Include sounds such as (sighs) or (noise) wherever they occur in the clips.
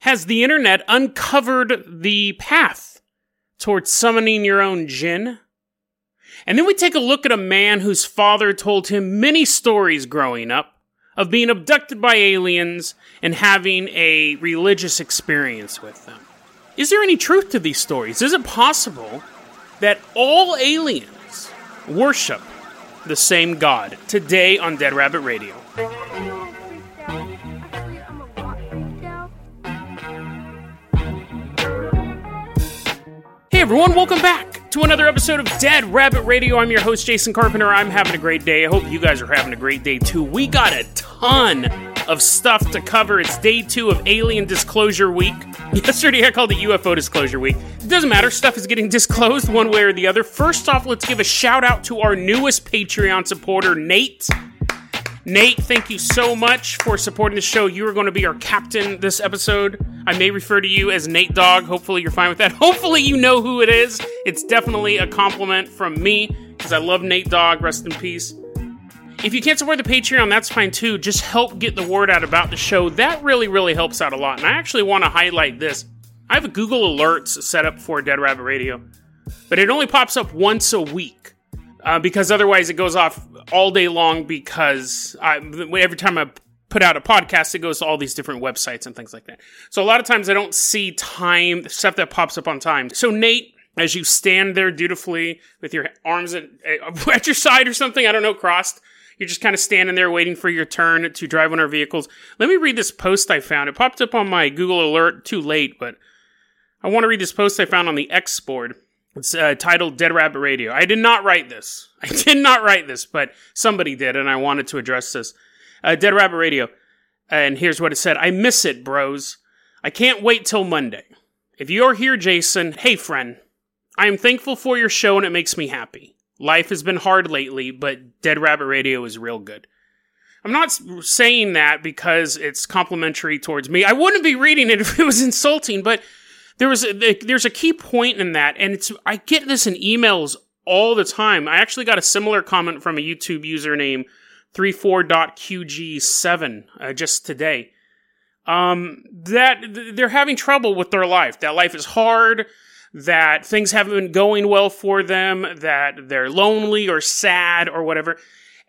Has the internet uncovered the path towards summoning your own jinn? And then we take a look at a man whose father told him many stories growing up of being abducted by aliens and having a religious experience with them. Is there any truth to these stories? Is it possible that all aliens worship the same God? Today on Dead Rabbit Radio. Hey everyone, welcome back to another episode of Dead Rabbit Radio. I'm your host, Jason Carpenter. I'm having a great day. I hope you guys are having a great day too. We got a ton of stuff to cover. It's day two of Alien Disclosure Week. (laughs) Yesterday I called it UFO Disclosure Week. It doesn't matter, stuff is getting (laughs) disclosed one way or the other. First off, let's give a shout out to our newest Patreon supporter, Nate. Nate, thank you so much for supporting the show. You are going to be our captain this episode. I may refer to you as Nate Dogg. Hopefully, you're fine with that. (laughs) Hopefully, you know who it is. It's definitely a compliment from me because I love Nate Dogg. Rest in peace. If you can't support the Patreon, that's fine too. Just help get the word out about the show. That really, really helps out a lot. And I actually want to highlight this. I have a Google Alerts set up for Dead Rabbit Radio, but it only pops up once a week uh, because otherwise it goes off all day long because I, every time I put out a podcast, it goes to all these different websites and things like that. So a lot of times I don't see time, stuff that pops up on time. So Nate, as you stand there dutifully with your arms at, (laughs) at your side or something, I don't know, crossed, you're just kind of standing there waiting for your turn to drive one of our vehicles. Let me read this post I found. It popped up on my Google alert too late, but I want to read this post I found on the X board. It's uh, titled Dead Rabbit Radio. I did not write this. (laughs) I did not write this, but somebody did, and I wanted to address this. Uh, Dead Rabbit Radio. And here's what it said I miss it, bros. I can't wait till Monday. If you're here, Jason, hey, friend. I am thankful for your show and it makes me happy. Life has been hard lately, but Dead Rabbit Radio is real good. I'm not saying that because it's complimentary towards me. I wouldn't be reading it (laughs) if it was insulting, but there was a, there's a key point in that, and it's I get this in emails all the time. I actually got a similar comment from a YouTube username 34.qg7 uh, just today. Um, that they're having trouble with their life. That life is hard. That things haven't been going well for them. That they're lonely or sad or whatever.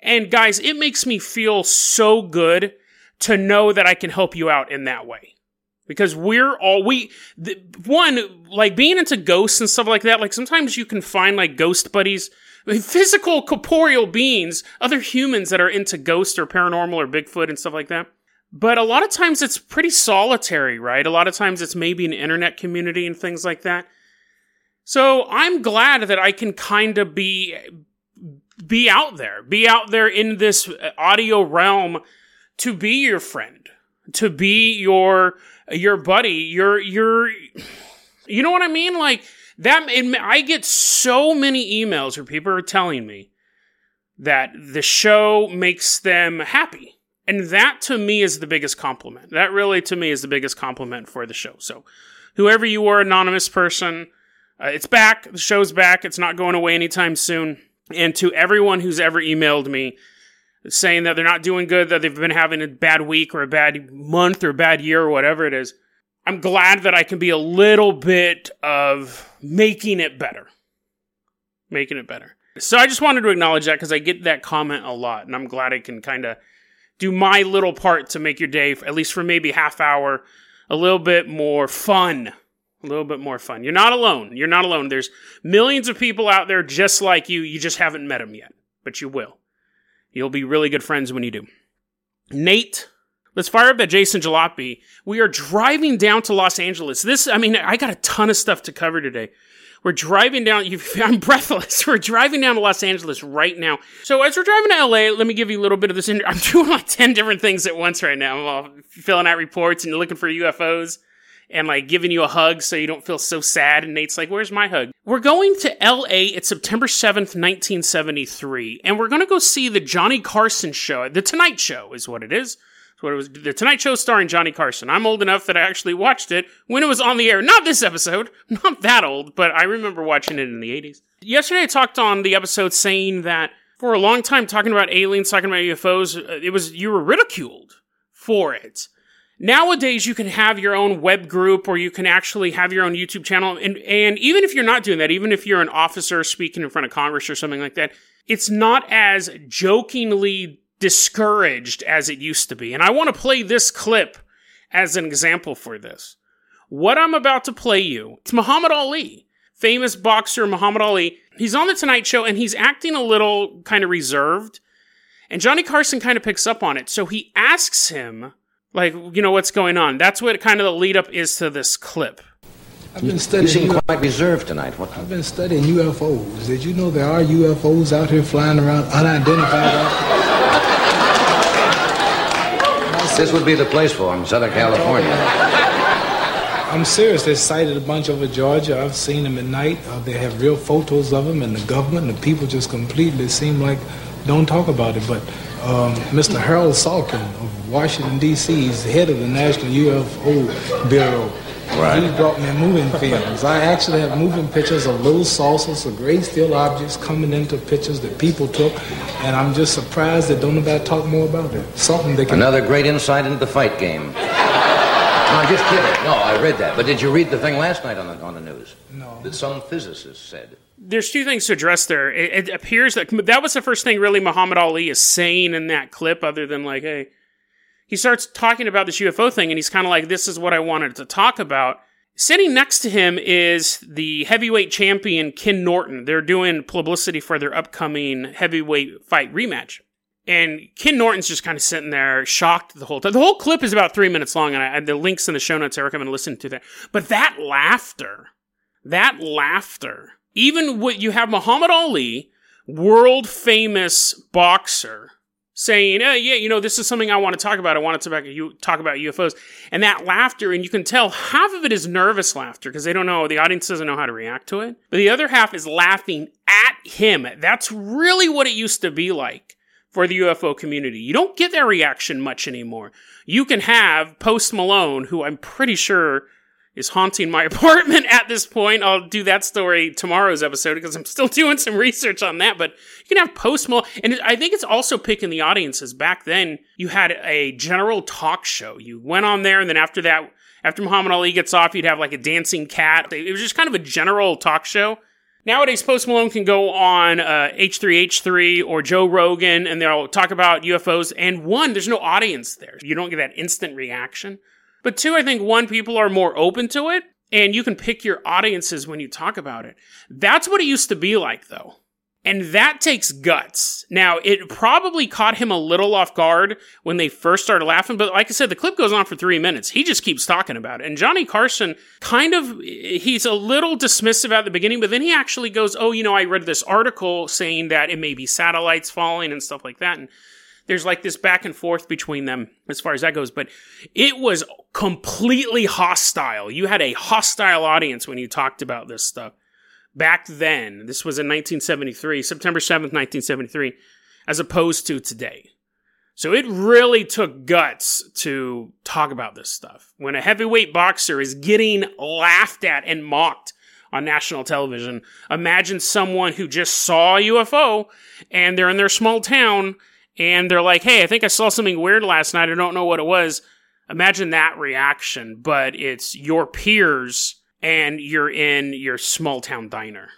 And guys, it makes me feel so good to know that I can help you out in that way because we're all we the, one like being into ghosts and stuff like that like sometimes you can find like ghost buddies physical corporeal beings other humans that are into ghosts or paranormal or bigfoot and stuff like that. But a lot of times it's pretty solitary right? A lot of times it's maybe an internet community and things like that. So i'm glad that i can kind of be be out there be out there in this uh, audio realm to be your friend to be your your buddy, your your you know what I mean? Like that it, I get so many emails where people are telling me that the show makes them happy. And that to me is the biggest compliment. That really to me is the biggest compliment for the show. So whoever you are, anonymous person, uh, it's back. The show's back. It's not going away anytime soon. And to everyone who's ever emailed me, saying that they're not doing good, that they've been having a bad week or a bad month or bad year or whatever it is. I'm glad that I can be a little bit of making it better. Making it better. So I just wanted to acknowledge that because I get that comment a lot, and I'm glad I can kind of do my little part to make your day, at least for maybe half hour, a little bit more fun. A little bit more fun. You're not alone. You're not alone. There's millions of people out there just like you. You just haven't met them yet, but you will. You'll be really good friends when you do. Nate, Let's fire up at Jason Jalopy. We are driving down to Los Angeles. This, I mean, I got a ton of stuff to cover today. We're driving down. (laughs) I'm breathless. (laughs) We're driving down to Los Angeles right now. So as we're driving to LA, let me give you a little bit of this. (laughs) I'm doing like 10 different things at once right now. I'm filling out reports and looking for UFOs and like giving you a hug so you don't feel so sad. And Nate's like, where's my hug? We're going to LA. It's September 7th, 1973. And we're going to go see the Johnny Carson show. The Tonight Show is what it is what it was the Tonight Show starring Johnny Carson. I'm old enough that I actually watched it when it was on the air. Not this episode, (laughs) not that old, but I remember watching it in the 80s. Yesterday I talked on the episode saying that for a long time talking about aliens, talking about UFOs, uh, it was you were ridiculed for it. Nowadays you can have your own web group or you can actually have your own YouTube channel and and even if you're not doing that, even if you're an officer speaking in front of Congress or something like that, it's not as jokingly discouraged as it used to be. And I want to play this clip as an example for this. What I'm about to play you, it's Muhammad Ali, famous boxer Muhammad Ali. He's on the Tonight Show and he's acting a little kind of reserved. And Johnny Carson kind of picks up on it. So he asks him, like, you know, what's going on? That's what kind of the lead up is to this clip. I've been studying. You seem quite reserved tonight. What? I've been studying UFOs. Did you know there are UFOs out here flying around unidentified? (laughs) This would be the place for them, Southern California. I'm serious. They sighted a bunch over Georgia. I've seen them at night. Uh, they have real photos of them, and the government and the people just completely seem like don't talk about it. But um, Mr. Harold Salkin of Washington, D.C., is head of the National UFO Bureau. Right. He brought me moving films. I actually have moving pictures of little saucers of great steel objects coming into pictures that people took, and I'm just surprised that don't nobody talk more about it. Something they can. Another great insight into the fight game. no, I'm just kidding. No, I read that. But did you read the thing last night on the on the news? No. That some physicist said. There's two things to address there. It, it appears that that was the first thing really Muhammad Ali is saying in that clip, other than like, hey he starts talking about this UFO thing and he's kind of like, this is what I wanted to talk about. Sitting next to him is the heavyweight champion Ken Norton. They're doing publicity for their upcoming heavyweight fight rematch. And Ken Norton's just kind of sitting there, shocked the whole time. The whole clip is about three minutes long, and I, the links in the show notes. I recommend listening to that. But that laughter, that laughter, even what you have Muhammad Ali, world famous boxer, saying, oh, yeah, you know, this is something I want to talk about. I want to talk about, talk about UFOs. And that laughter, and you can tell half of it is nervous laughter because they don't know, the audience doesn't know how to react to it. But the other half is laughing at him. That's really what it used to be like for the UFO community. You don't get that reaction much anymore. You can have Post Malone, who I'm pretty sure is haunting my (laughs) apartment at this point. I'll do that story tomorrow's episode because I'm still (laughs) doing some research on that. But you can have Post Malone, and I think it's also picking the audiences. Back then, you had a general talk show. You went on there, and then after that, after Muhammad Ali gets off, you'd have like a dancing cat. It was just kind of a general talk show. Nowadays, Post Malone can go on uh, H3H3 or Joe Rogan and they'll talk about UFOs. And one, there's no audience there. You don't get that instant reaction. But two, I think one, people are more open to it and you can pick your audiences when you talk about it. That's what it used to be like though. And that takes guts. Now, it probably caught him a little off guard when they first started laughing, but like I said, the clip goes on for three minutes. He just keeps talking about it. And Johnny Carson kind of, he's a little dismissive at the beginning, but then he actually goes, Oh, you know, I read this article saying that it may be satellites falling and stuff like that. And there's like this back and forth between them as far as that goes, but it was completely hostile. You had a hostile audience when you talked about this stuff. Back then, this was in 1973, September 7th, 1973, as opposed to today. So it really took guts to talk about this stuff. When a heavyweight boxer is getting laughed at and mocked on national television, imagine someone who just saw a UFO and they're in their small town and they're like, hey, I think I saw something weird last night. I don't know what it was. Imagine that reaction, but it's your peers and you're in your small town diner.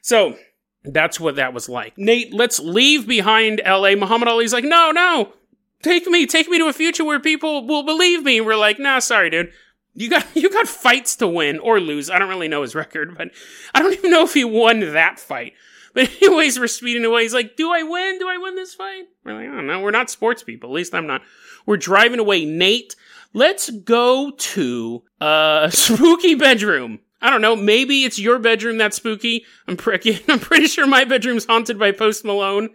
So that's what that was like. Nate, let's leave behind LA. Muhammad Ali's like, no, no, take me, take me to a future where people will believe me. We're like, nah, sorry, dude. You got (laughs) you got fights to win or lose. I don't really know his record, but I don't even know if he won that fight. (laughs) But anyways, we're speeding away. He's like, "Do I win? Do I win this fight?" We're like, "I don't know. We're not sports people. At least I'm not." We're driving away. Nate, let's go to uh, a (laughs) spooky bedroom. I don't know. Maybe it's your bedroom that's spooky. I'm, pre- (laughs) I'm pretty sure my bedroom's haunted by Post Malone.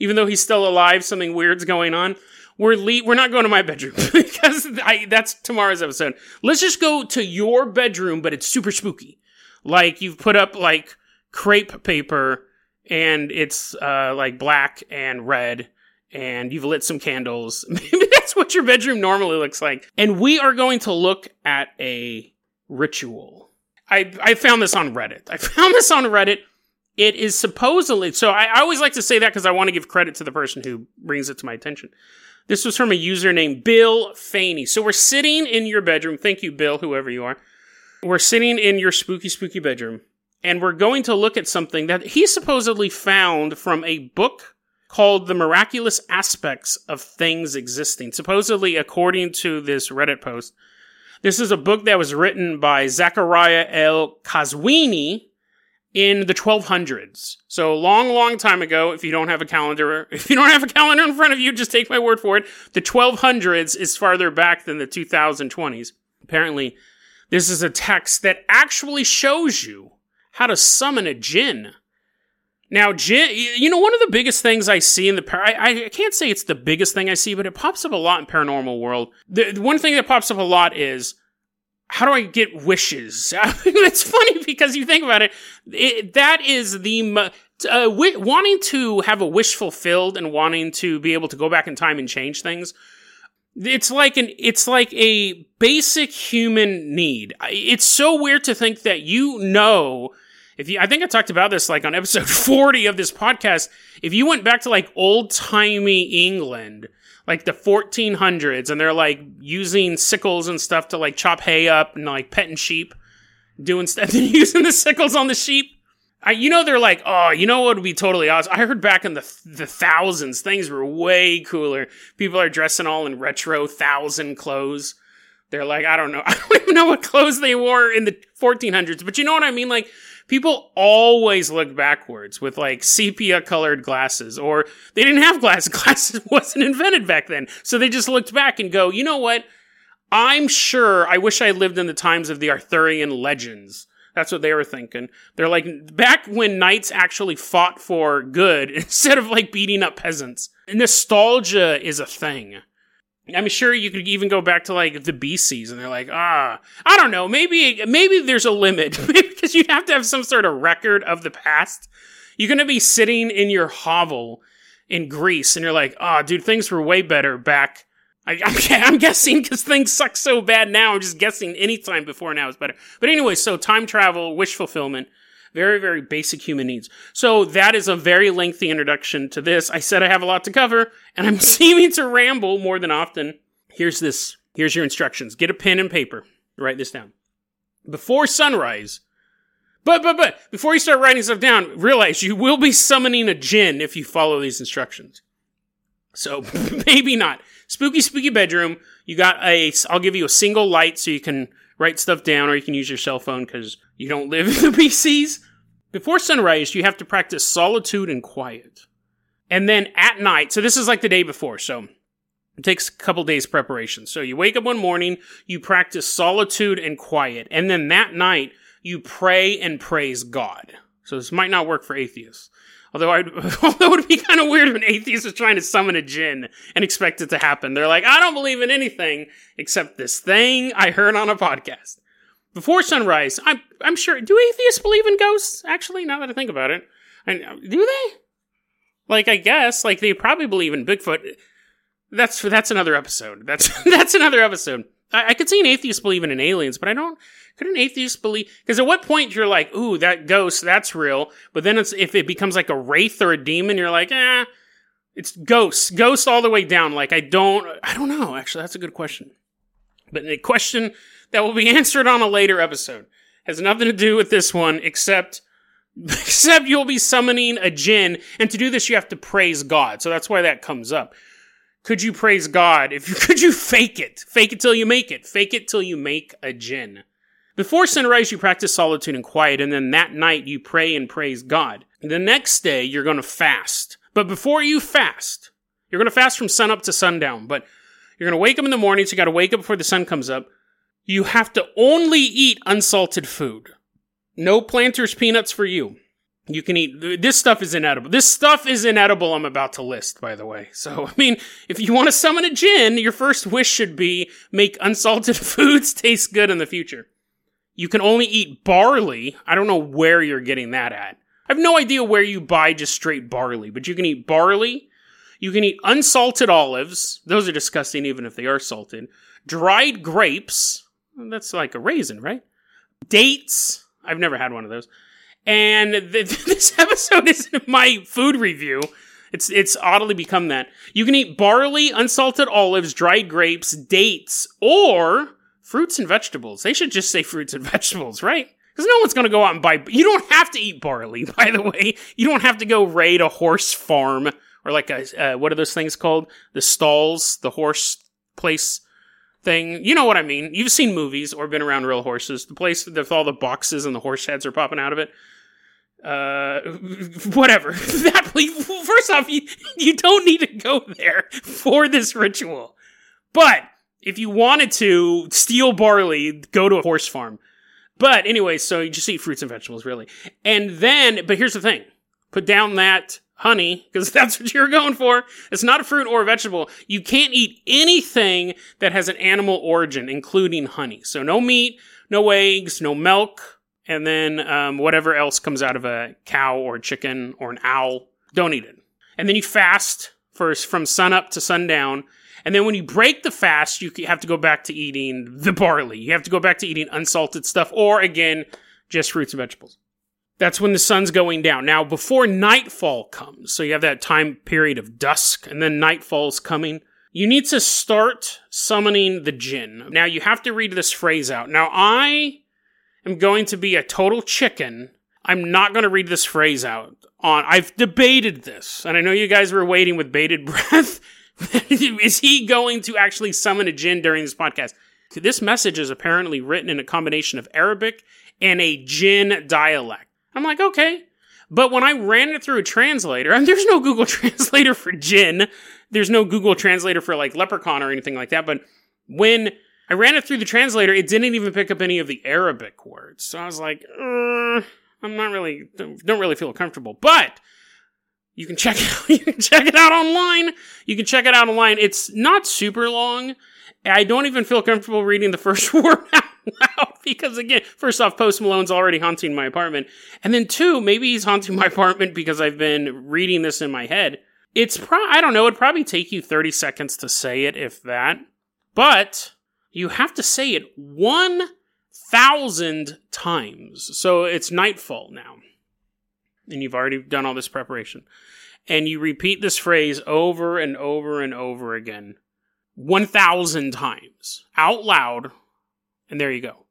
Even though he's still alive, something weird's going on. We're le- we're not going to my bedroom because I, that's tomorrow's episode. Let's just go to your bedroom, but it's super spooky. Like you've put up like crepe paper and it's uh, like black and red and you've lit some candles. (laughs) Maybe that's what your bedroom normally looks like. And we are going to look at a ritual. I, I found this on Reddit. I (laughs) found this on Reddit. It is supposedly, so I, I always like to say that because I want to give credit to the person who brings it to my attention. This was from a user named Bill Faney. So we're sitting in your bedroom. Thank you, Bill, whoever you are. We're sitting in your spooky, spooky bedroom, and we're going to look at something that he supposedly found from a book called The Miraculous Aspects of Things Existing. Supposedly, according to this Reddit post, this is a book that was written by Zachariah El Kazwini, in the 1200s. So long, long time ago, if you don't have a calendar, (laughs) if you don't have a calendar in front of you, just take my word for it. The 1200s is farther back than the 2020s. Apparently, this is a text that actually shows you how to summon a jinn. Now, jinn, you know, one of the biggest things I see in the par- I, I can't say it's the biggest thing I see, but it pops up a lot in paranormal world. The, the one thing that pops up a lot is how do I get wishes? (laughs) it's funny because you think about it, it that is the uh, w- wanting to have a wish fulfilled and wanting to be able to go back in time and change things. It's like an it's like a basic human need. It's so weird to think that you know if you I think I talked about this like on episode (laughs) 40 of this podcast, if you went back to like old-timey England like the 1400s and they're like using sickles and stuff to like chop hay up and like petting sheep doing stuff (laughs) using the sickles on the sheep. I, you know they're like oh you know what would be totally awesome i heard back in the the thousands things were way cooler. People are dressing all in retro thousand clothes. They're like i don't know. (laughs) I don't even know what clothes they wore in the 1400s but you know what i mean? Like people always look backwards with like sepia colored glasses or they didn't have glasses (laughs) glasses wasn't invented back then. So they just looked back and go you know what? I'm sure i wish i lived in the times of the arthurian legends. That's what they were thinking. They're like back when knights actually fought for good (laughs) instead of like beating up peasants. Nostalgia is a thing I'm sure you could even go back to like the BCs and they're like, ah, I don't know, maybe maybe there's a limit (laughs) because you have to have some sort of record of the past. You're gonna be sitting in your hovel in Greece and you're like, ah, oh, dude, things were way better back. I, (laughs) am guessing because things suck so bad now. I'm just guessing any time before now is better. But anyway, so time travel, wish fulfillment. Very, very basic human needs. So that is a very lengthy introduction to this. I said I have a lot to cover, and I'm (laughs) seeming to ramble more than often. Here's this. Here's your instructions. Get a pen and paper. Write this down. Before sunrise, but, but, but, before you start writing stuff down, realize you will be summoning a jinn if you follow these instructions. So, (laughs) maybe not. Spooky, spooky bedroom. You got a, I'll give you a single light so you can write stuff down or you can use your cell phone because you don't live (laughs) in the BCs. Before sunrise, you have to practice solitude and quiet. And then at night, so this is like the day before, so it takes a couple days preparation. So you wake up one morning, you practice solitude and quiet, and then that night you pray and praise God. So this might not work for atheists. Although, I'd, (laughs) although it would be kind of weird if an atheist was trying to summon a jinn and expect it to happen. They're like, I don't believe in anything except this thing I heard on a podcast before sunrise. I'm I'm sure. Do atheists believe in ghosts? Actually, now that I think about it, and uh, do they? Like, I guess, like they probably believe in Bigfoot. That's that's another episode. That's (laughs) that's another episode. I, I could see an atheist believing in aliens, but I don't. Could an atheist believe? Because at what point you're like, ooh, that ghost, that's real. But then it's if it becomes like a wraith or a demon, you're like, eh, it's ghosts, ghosts all the way down. Like I don't, I don't know. Actually, that's a good question. But a question that will be (laughs) answered on a later episode. Has nothing to do with this one, except (laughs) except you'll be summoning a jinn, and to do this you have to praise God. So that's why that comes up. Could you praise God? If you (laughs) could you fake it? Fake it till you make it. Fake it till you make a jinn. Before sunrise, you practice solitude and quiet, and then that night you pray and praise God. The next day, you're going to fast. But before you fast, you're going to fast from sunup to sundown. But You're going to wake up in the morning, so you got to wake up before the sun comes up. You have to only eat unsalted food. No planters peanuts for you. You can eat this stuff is inedible. This stuff is inedible. I'm about to list, by the way. So, (laughs) I mean, if you want to summon a djinn, your first wish should be make unsalted (laughs) foods taste good in the future. You can only eat barley. I don't know where you're getting that at. I have no idea where you buy just straight barley, but you can eat barley. You can eat unsalted olives. Those are disgusting, even if they are salted. Dried grapes. That's like a raisin, right? Dates. I've never had one of those. And th- (laughs) this episode isn't my food review. It's it's oddly become that. You can eat barley, unsalted olives, dried grapes, dates, or fruits and vegetables. They should just say fruits and (laughs) vegetables, right? Because no one's going to go out and buy. You don't have to eat barley, (laughs) by the way. You don't have to go raid a horse farm or like a uh, what are those things called? The stalls, the horse place thing. You know what I mean? You've seen movies or been around real horses. The place with all the boxes and the horse heads are popping out of it. Uh, (laughs) whatever. (laughs) that first off, you you don't need to go there for this ritual. But if you wanted to steal barley, go to a horse farm. But anyway, so you just eat fruits and vegetables, really. And then, but here's the thing put down that honey, because (laughs) that's what you're going for. It's not a fruit or a vegetable. You can't eat anything that has an animal origin, including honey. So no meat, no eggs, no milk, and then um, whatever else comes out of a cow or a chicken or an owl. Don't eat it. And then you fast first from sunup to sundown and then when you break the fast, you have to go back to eating the barley. You have to go back to eating unsalted stuff, or again, just fruits and vegetables. That's when the sun's going down. Now, before nightfall comes, so you have that time period of dusk, and then nightfall's coming, you need to start summoning the jinn. Now, you have to read this phrase out. Now, I am going to be a total chicken. I'm not going to read this phrase out. On I've debated this, and I know you guys were waiting with bated (laughs) breath is he going to actually summon a jinn during this podcast? This message is apparently written in a combination of Arabic and a jinn dialect. I'm like, okay. But when I ran it through a translator, and there's no Google (laughs) translator for jinn, there's no Google translator for like leprechaun or anything like that. But when I ran it through the translator, it didn't even pick up any of the Arabic words. So I was like, uh, I'm not really, don't really feel comfortable. But you can check (laughs) it out. You can check it out online. You can check it out online. It's not super long. I don't even feel comfortable reading the first (laughs) word out loud because again, first off, Post Malone's already haunting my apartment. And then two, maybe he's haunting my (laughs) apartment because I've been reading this in my head. It's pro I don't know, it'd probably take you 30 seconds to say it, if that. But you have to say it 1,000 times. So it's nightfall now and you've already done all this preparation, and you repeat this phrase over and over and over again 1,000 times out loud, and there you go.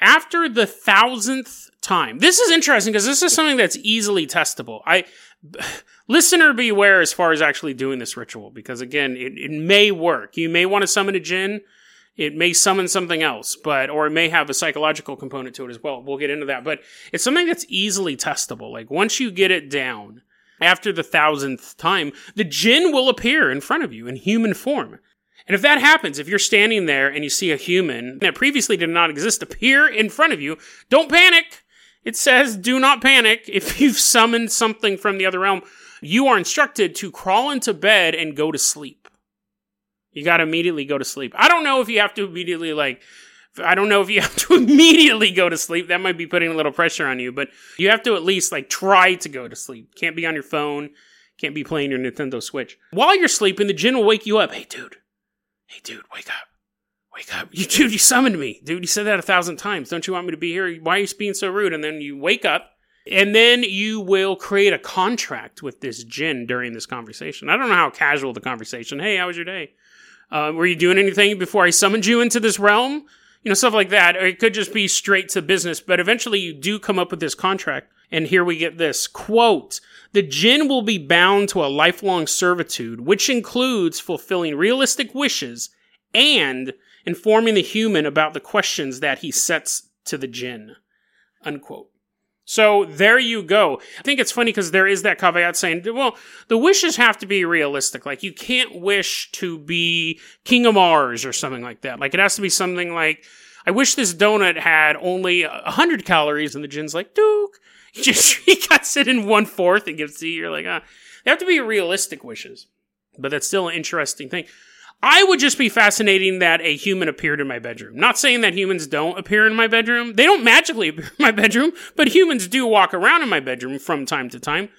After the thousandth time, this is interesting because this is something that's easily testable. I (sighs) listener beware as far as actually doing this ritual because again, it, it may work. You may want to summon a jinn it may summon something else, but or it may have a psychological component to it as well. We'll get into that, but it's something that's easily testable. Like once you get it down, after the thousandth time, the jinn will appear in front of you in human form. And if that happens, if you're standing there and you see a human that previously did not exist appear in front of you, don't panic. It says, do not panic. If (laughs) you've summoned something from the other realm, you are instructed to crawl into bed and go to sleep. You got to immediately go to sleep. I don't know if you have to immediately like I don't know if you (laughs) have to immediately go to sleep. That might be putting a little pressure on you, but you have to at least like try to go to sleep. Can't be on your phone. Can't be playing your Nintendo Switch. While you're sleeping, the jinn will wake you up. Hey, dude. Hey, dude, wake up. Wake up. You, dude, you summoned me. Dude, you said that a thousand times. Don't you want me to be here? Why are you being so rude? And then you wake up, and then you will create a contract with this jinn during this conversation. I don't know how casual the conversation. Hey, how was your day? Uh, were you doing anything before I summoned you into this realm? You know, stuff like that. Or it could just be straight to business, but eventually you do come up with this contract. And here we get this quote The jinn will be bound to a lifelong servitude, which includes fulfilling realistic wishes and informing the human about the questions that he sets to the jinn. Unquote. So there you go. I think it's funny because there is that caveat saying, well, the wishes have to be realistic. Like you can't wish to be King of Mars or something like that. Like it has to be something like, I wish this donut had only 100 calories. And the jinn's like, Duke. (laughs) He just he cuts it in one fourth and gives it to you. You're like, ah. They have to be realistic wishes. But that's still an interesting thing. I would just be fascinating that a human appeared in my bedroom. Not saying that humans don't appear in my bedroom. They don't magically (laughs) appear in my bedroom, but humans do walk around in my bedroom from time to time.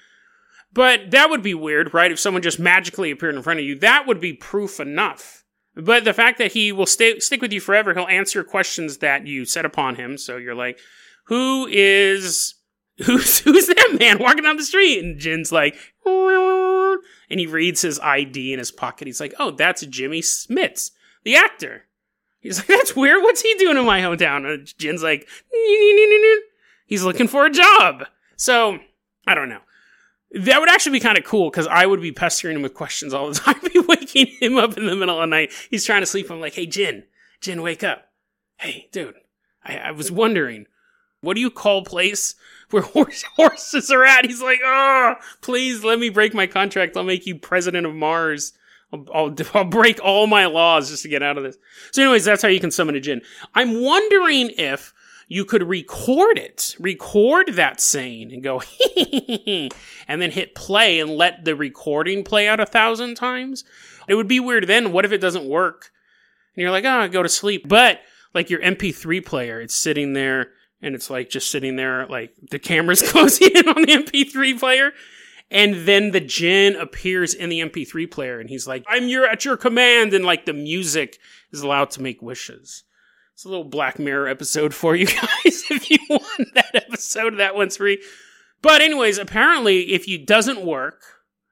But that would be weird, right? If someone just magically appeared in front of you, that would be proof enough. But the fact that he will stay stick with you forever, he'll answer questions that you set upon him. So you're like, who is who's (laughs) who's that man walking down the street? And Jin's like, and he reads his ID in his pocket. He's like, oh, that's Jimmy Smits, the actor. He's like, that's weird. What's he doing in my hometown? And Djinn's like, he's looking for a job. So I don't know. That would actually be kind of cool because I would be pestering him with questions all the (laughs) time. I'd be waking him up in the middle of the night. He's trying to sleep. I'm like, hey, Jin, Jin, wake up. Hey, dude, I, I was wondering, what do you call place where horse, (laughs) horses are at? He's like, oh, please let me break my contract. I'll make you president of Mars. I'll, I'll, (laughs) I'll, break all my laws just to get out of this. So, anyways, that's how you can summon a djinn. I'm wondering if you could record it, record that saying and go, (laughs) and then hit play and let the recording play out a thousand times. It would be weird then. What if it doesn't work? And you're like, oh, go to sleep. But like your MP3 player, it's sitting there and it's like just sitting there, like the camera's (laughs) closing in on the MP3 player. And then the djinn appears in the MP3 player and he's like, I'm your at your command. And like the music is allowed to make wishes. It's a little Black Mirror episode for you (laughs) guys if you want that episode. That one's free. But anyways, apparently if it doesn't work,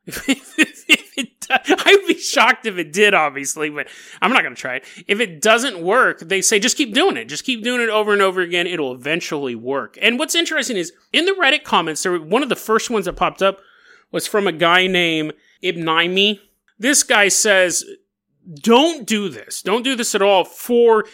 (laughs) if, it, I'd be shocked if it did, obviously, but I'm not going to try it. If it doesn't work, they say just keep doing it. Just keep doing it over and over again. It'll eventually work. And what's interesting is in the Reddit comments, there were, one of the first ones that popped up was from a guy named Ibnaimi. This guy says, don't do this. Don't do this at all for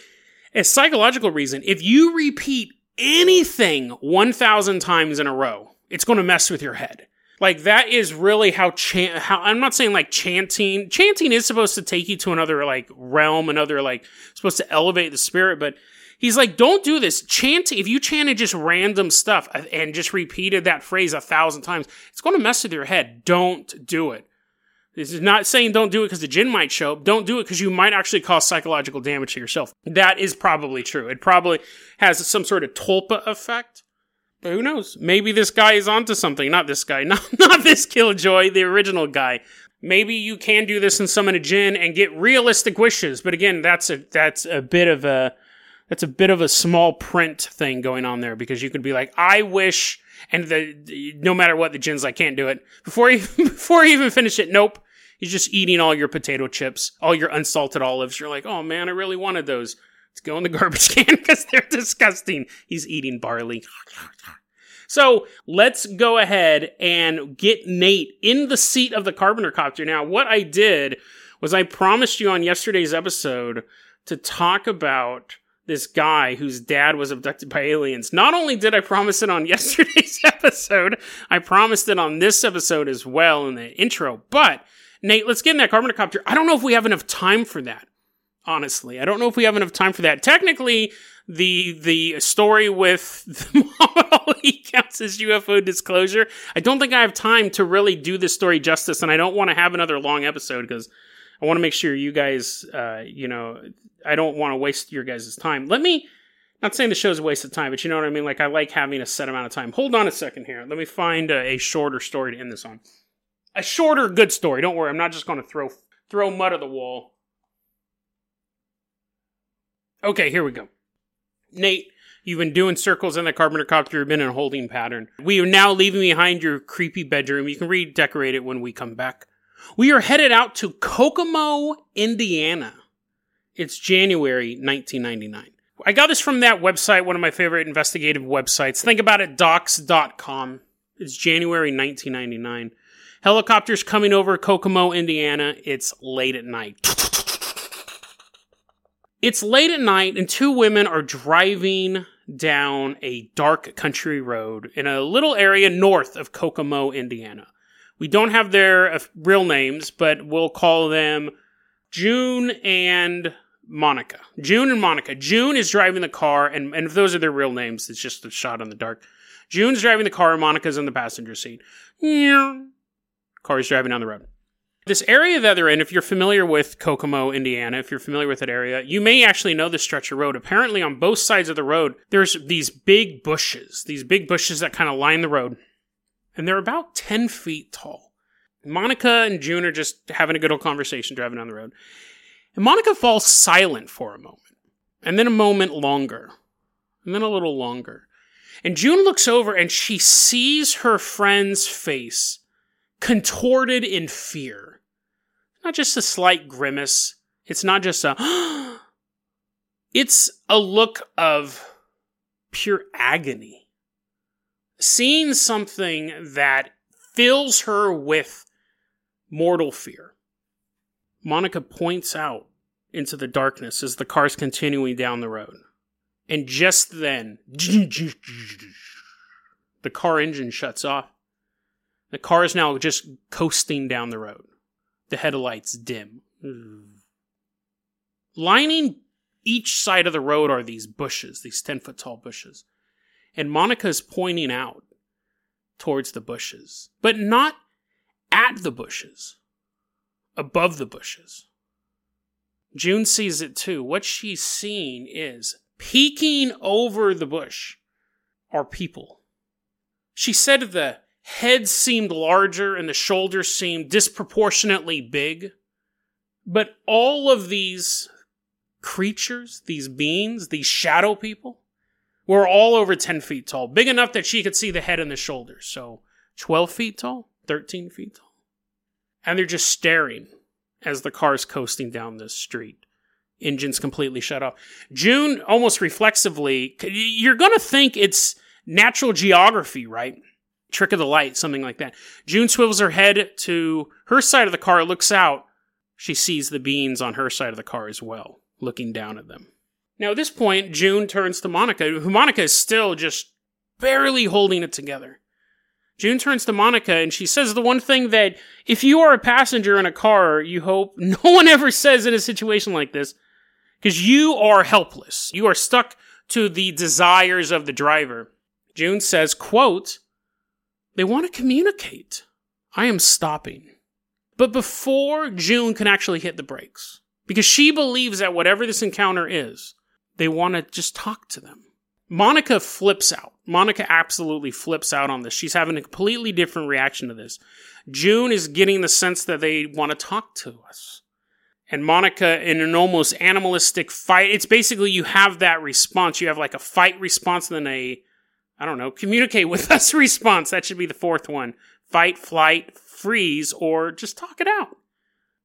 a psychological reason. If you repeat anything 1,000 times in a row, it's going to mess with your head. Like that is really how chant. How I'm not saying like chanting. Chanting is supposed to take you to another like realm, another like supposed to elevate the spirit. But he's like, don't do this. Chanting. If you chanted just random stuff uh, and just repeated that phrase a thousand times, it's going to mess with your head. Don't do it. This is not saying don't do it because the djinn might show up. Don't do it because you might actually cause psychological damage to yourself. That is probably true. It probably has some sort of tulpa effect who knows? Maybe this guy is onto something. Not this guy. (laughs) Not, not this Killjoy, the original guy. Maybe you can do this and summon a djinn and get realistic wishes. But again, that's a that's a bit of a that's a bit of a small print thing going on there because you could be like, I wish, and the no matter what the djinn's like, can't do it before you (laughs) before you even finish it. Nope, he's just eating all your potato chips, all your unsalted olives. You're like, oh man, I really wanted those. Go in the garbage (laughs) can because they're disgusting. He's eating barley. So let's go ahead and get Nate in the seat of the Carpenter Copter. Now, what I did was I promised you on yesterday's episode to talk about this guy whose dad was abducted by aliens. Not only did I promise it on (laughs) yesterday's episode, I promised it on this episode as well in the intro. But Nate, let's get in that Carpenter Copter. I don't know if we have enough time for that honestly. I don't know if we have enough time for that. Technically, the the story with (laughs) Ali counts as UFO disclosure. I don't think I have time to really do this story justice, and I don't want to have another long episode because I want to make sure you guys, uh, you know, I don't want to waste your guys' time. Let me. Not saying the show's a waste of time, but you know what I mean? Like, I like having a set amount of time. Hold on a second here. Let me find a, a shorter story to end this on. A shorter, good story. Don't worry, I'm not just going to throw throw mud at the wall. Okay, here we go. Nate, you've been doing circles in the carpenter copter, you've been in a holding pattern. We are now leaving behind your creepy bedroom. You can redecorate it when we come back. We are headed out to Kokomo, Indiana. It's January 1999. I got this from that website, one of my favorite investigative websites. Think about it, docs.com. It's January 1999. Helicopters coming over Kokomo, Indiana. It's late at night. It's late at night, and two women are driving down a dark country road in a little area north of Kokomo, Indiana. We don't have their uh, real names, but we'll call them June and Monica. June and Monica. June is driving the car, and, and if those are their real names, it's just a shot in the dark. June's driving the car, and Monica's in the passenger seat. Car is driving down the road. This area that they're in, if you're familiar with Kokomo, Indiana, if you're familiar with that area, you may actually know this stretch of road. Apparently, on both sides of the road, there's these big bushes, these big bushes that kind of line the road, and they're about 10 feet tall. Monica and June are just having a good old conversation driving down the road. And Monica falls silent for a moment, and then a moment longer, and then a little longer. And June looks over and she sees her friend's face contorted in fear not just a slight grimace. It's not just a. (gasps) it's a look of pure agony. Seeing something that fills her with mortal fear. Monica points out into the darkness as the car's continuing down the road. And just then, the car engine shuts off. The car is now just coasting down the road the headlights dim. Lining each side of the road are these bushes, these 10 foot tall bushes. And Monica is pointing out towards the bushes, but not at the bushes, above the bushes. June sees it too. What she's seeing is peeking over the bush are people. She said the head seemed larger and the shoulders seemed disproportionately big. But all of these creatures, these beings, these shadow people, were all over 10 feet tall, big enough that she could see the head and the shoulders. So 12 feet tall, 13 feet tall. And they're just staring as the car's coasting down this street. Engines completely shut off. June almost reflexively, you're going to think it's natural geography, right? Trick of the light, something like that. June swivels her head to her side of the car, looks out. She sees the beans on her side of the car as well, looking down at them. Now, at this point, June turns to Monica, who Monica is still just barely holding it together. June turns to Monica and she says the one thing that if you are a passenger in a car, you hope (laughs) no one ever says in a situation like this, because you are helpless. You are stuck to the desires of the driver. June says, quote, they want to communicate. I am stopping. But before June can actually hit the brakes, because she believes that whatever this encounter is, they want to just talk to them. Monica flips out. Monica absolutely flips out on this. She's having a completely different reaction to this. June is getting the sense that they want to talk to us. And Monica, in an almost animalistic fight, it's basically you have that response. You have like a fight response and then a I don't know, communicate with (laughs) us response. That should be the fourth one. Fight, flight, freeze, or just talk it out.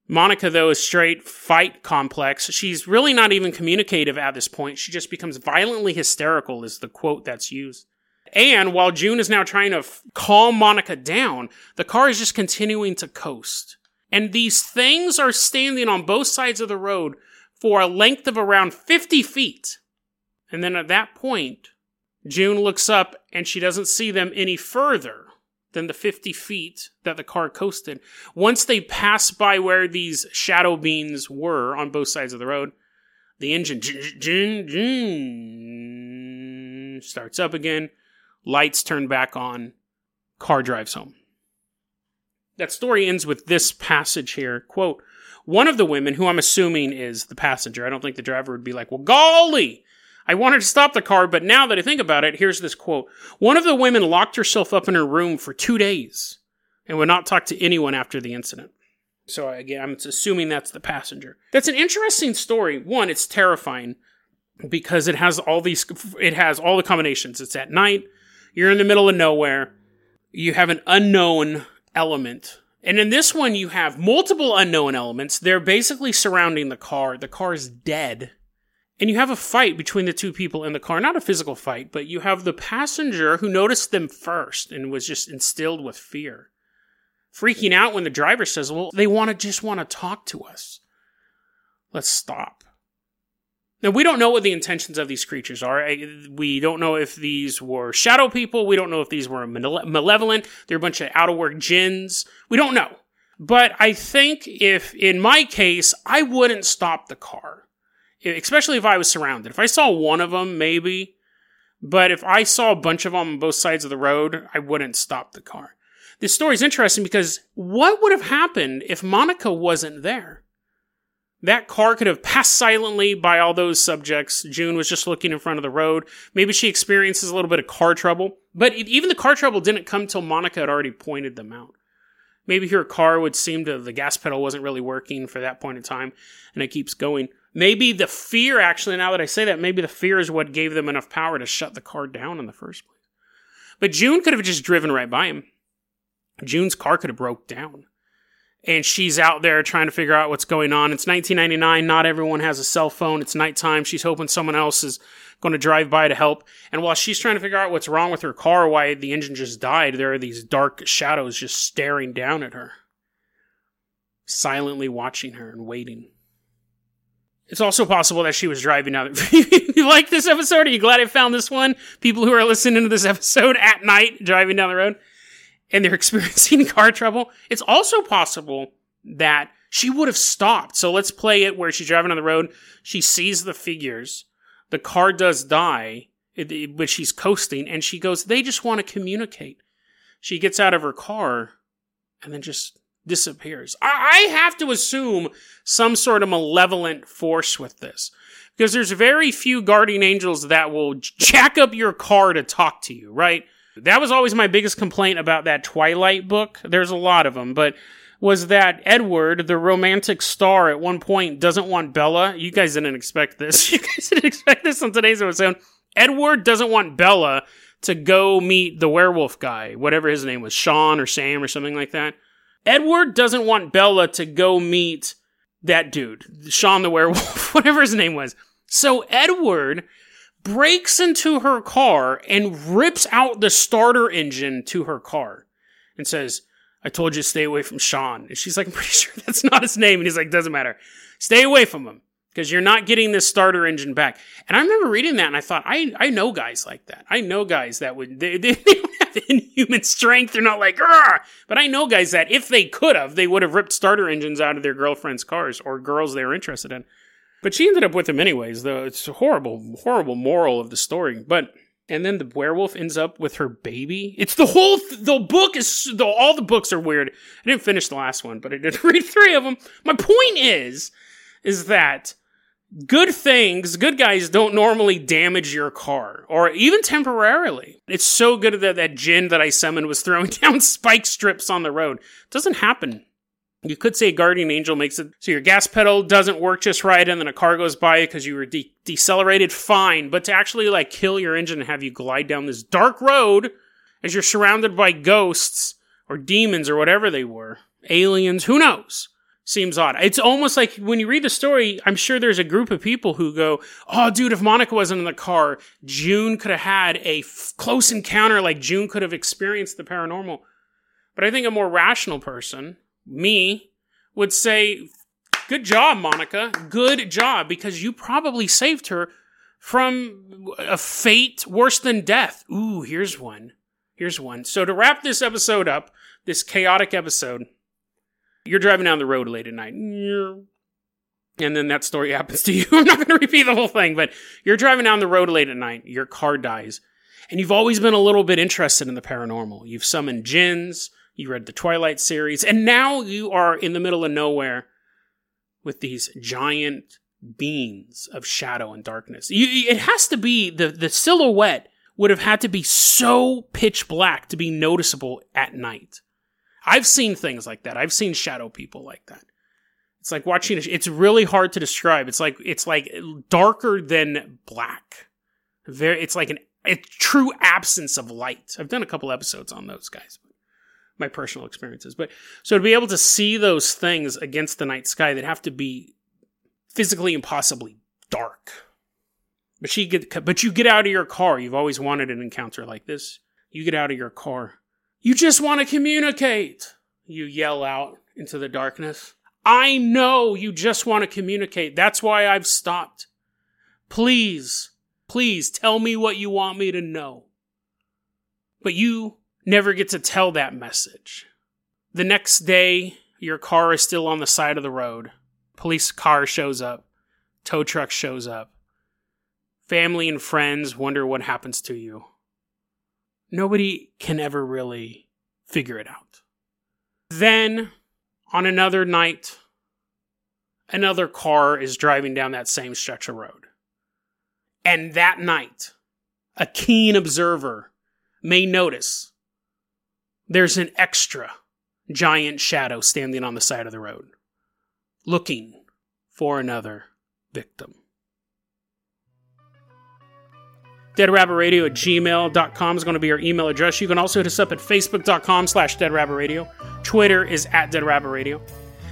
Monica, though, is straight fight complex. She's really not even communicative at this point. She just becomes violently hysterical, is the quote that's used. And while June is now trying to f- calm Monica down, the car is just continuing to coast. And these things are standing on both sides of the road for a length of around 50 feet. And then at that point, June looks up and she doesn't see them any further than the 50 feet that the car coasted. Once they pass by where these shadow beings were on both sides of the road, the engine starts up again, lights turn back on, car drives home. That story ends with this passage here quote, one of the women, who I'm assuming is the passenger, I don't think the driver would be like, well, golly, I wanted to stop the car, but now that I think about it, here's this quote. One of the women locked herself up in her room for two days and would not talk to anyone after the incident. So again, I'm assuming that's the passenger. That's an interesting story. One, it's terrifying because it has all these it has all the combinations. It's at night, you're in the middle of nowhere, you have an unknown element. And in this one you have multiple unknown elements. They're basically surrounding the car. The car is dead and you have a fight between the two people in the car. Not a physical fight, but you have the passenger who noticed them first and was just instilled with fear. Freaking out when the driver says, Well, they want to just want to talk to us. Let's stop. Now, we don't know what the intentions of these creatures are. We don't know if these were shadow people. We don't know if these were malevolent. They're a bunch of out of work jinns. We don't know. But I think if, in my case, I wouldn't stop the car, especially if I was surrounded. If I saw one of them, maybe. But if I saw a bunch of them on both sides of the road, I wouldn't stop the car. This story is interesting because what would have happened if Monica wasn't there? That car could have passed silently by all those subjects. June was just looking in front of the road. Maybe she experiences a little bit of car trouble. But even the car trouble didn't come till Monica had already pointed them out. Maybe her car would seem to, the gas pedal wasn't really working for that point in time, and it keeps going. Maybe the fear, actually, now that I say that, maybe the fear is what gave them enough power to shut the car down in the first place. But June could have just driven right by him. June's car could have broke down and she's out there trying to figure out what's going on. It's 1999. Not everyone has a cell phone. It's nighttime. She's hoping someone else is going to drive by to help. And while she's trying to figure out what's wrong with her car, why the engine just died, there are these dark shadows just staring down at her, silently watching her and waiting. It's also possible that she was driving down. (laughs) you like this episode? Are you glad I found this one? People who are listening to this episode at night driving down the road and they're (laughs) experiencing car trouble, it's also possible that she would have stopped. So let's play it where she's driving on the road. She sees the figures. The car does die, but she's coasting, and she goes, They just want to communicate. She gets out of her car and then just disappears. I have to assume some sort of malevolent force with this. Because there's very few guardian angels that will jack up your car to talk to you, right? That was always my biggest complaint about that Twilight book. There's a lot of them, but was that Edward, the romantic star, at one point doesn't want Bella. You guys didn't expect this. (laughs) You guys didn't expect this on today's episode. Edward doesn't want Bella to go meet the werewolf guy, whatever his name was, Sean or Sam or something like that. Edward doesn't want Bella to go meet that dude, Sean the werewolf, (laughs) whatever his name was. So Edward breaks into her car and rips out the starter engine to her car and says, I told you to stay away from Sean. And she's like, I'm pretty (laughs) sure that's not his name. And he's like, doesn't matter. Stay away from him because you're not getting this starter engine back. And I remember reading that and I thought, I, I know guys like that. I know guys that would, they, they, (laughs) don't have inhuman strength. They're not like, Argh! but I know guys that if they could have, they would have ripped starter engines out of their girlfriend's cars or girls they were interested in. But she ended up with him anyways, though. It's a horrible, horrible moral of the story. But and then the werewolf ends up with her baby. It's the whole th- the book is the, all the books are weird. I didn't finish the last one, but I did (laughs) read three of them. My point is, is that good things, good guys don't normally damage your car or even temporarily. It's so good that that jinn that I summoned was throwing (laughs) down spike strips on the road. It doesn't happen you could say guardian angel makes it so your gas pedal doesn't work just right and then a car goes by because you were de- decelerated, fine. But to actually like kill your engine and have you glide down this dark road as you're surrounded by ghosts or demons or whatever they were, aliens, who knows? Seems odd. It's almost like when you read the story, I'm sure there's a group of people who go, Oh, dude, if Monica wasn't in the car, June could have had a f- close encounter like June could have experienced the paranormal. But I think a more rational person me would say, Good job, Monica. Good job, because you probably saved her from a fate worse than death. Ooh, here's one. Here's one. So, to wrap this episode up, this chaotic episode, you're driving down the road late at night. And then that story (laughs) happens to you. I'm not going to repeat the whole thing, but you're driving down the road late at night. Your car dies. And you've always been a little bit interested in the paranormal. You've summoned jinns, you read the Twilight series, and now you are in the middle of nowhere with these giant beings of shadow and darkness. You, it has to be the the silhouette would have had to be so pitch black to be noticeable at night. I've seen things like that. I've seen shadow people like that. It's like watching. It's really hard to describe. It's like it's like darker than black. Very. It's like an a true absence of light. I've done a couple episodes on those guys my personal experiences. But so to be able to see those things against the night sky that have to be physically impossibly dark. But she get but you get out of your car. You've always wanted an encounter like this. You get out of your car. You just want to communicate. You yell out into the darkness. I know you just want to communicate. That's why I've stopped. Please, please tell me what you want me to know. But you never get to tell that message. The next day, your car is still on the side of the road. Police car shows up. Tow truck shows up. Family and friends wonder what happens to you. Nobody can ever really figure it out. Then, on another night, another car is driving down that same stretch of road. And that night, a keen observer may notice there's an extra giant shadow standing on the side of the road, looking for another victim. Deadrabbitradio at gmail.com is going to be our email address. You can also hit us up at facebook.com slash deadrabbitradio. Twitter is at deadrabbitradio.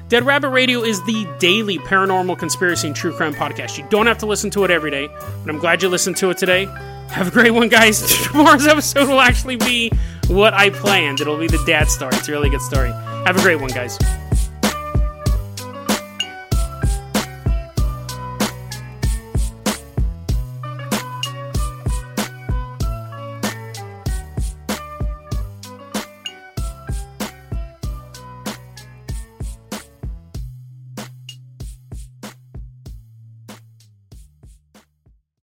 Dead Rabbit Radio is the daily paranormal conspiracy and true crime podcast. You don't have to listen to it every day, but I'm glad you listened to it today. Have a great one, guys. (laughs) Tomorrow's episode will actually be what I planned. It'll be the dad story. It's a really good story. Have a great one, guys.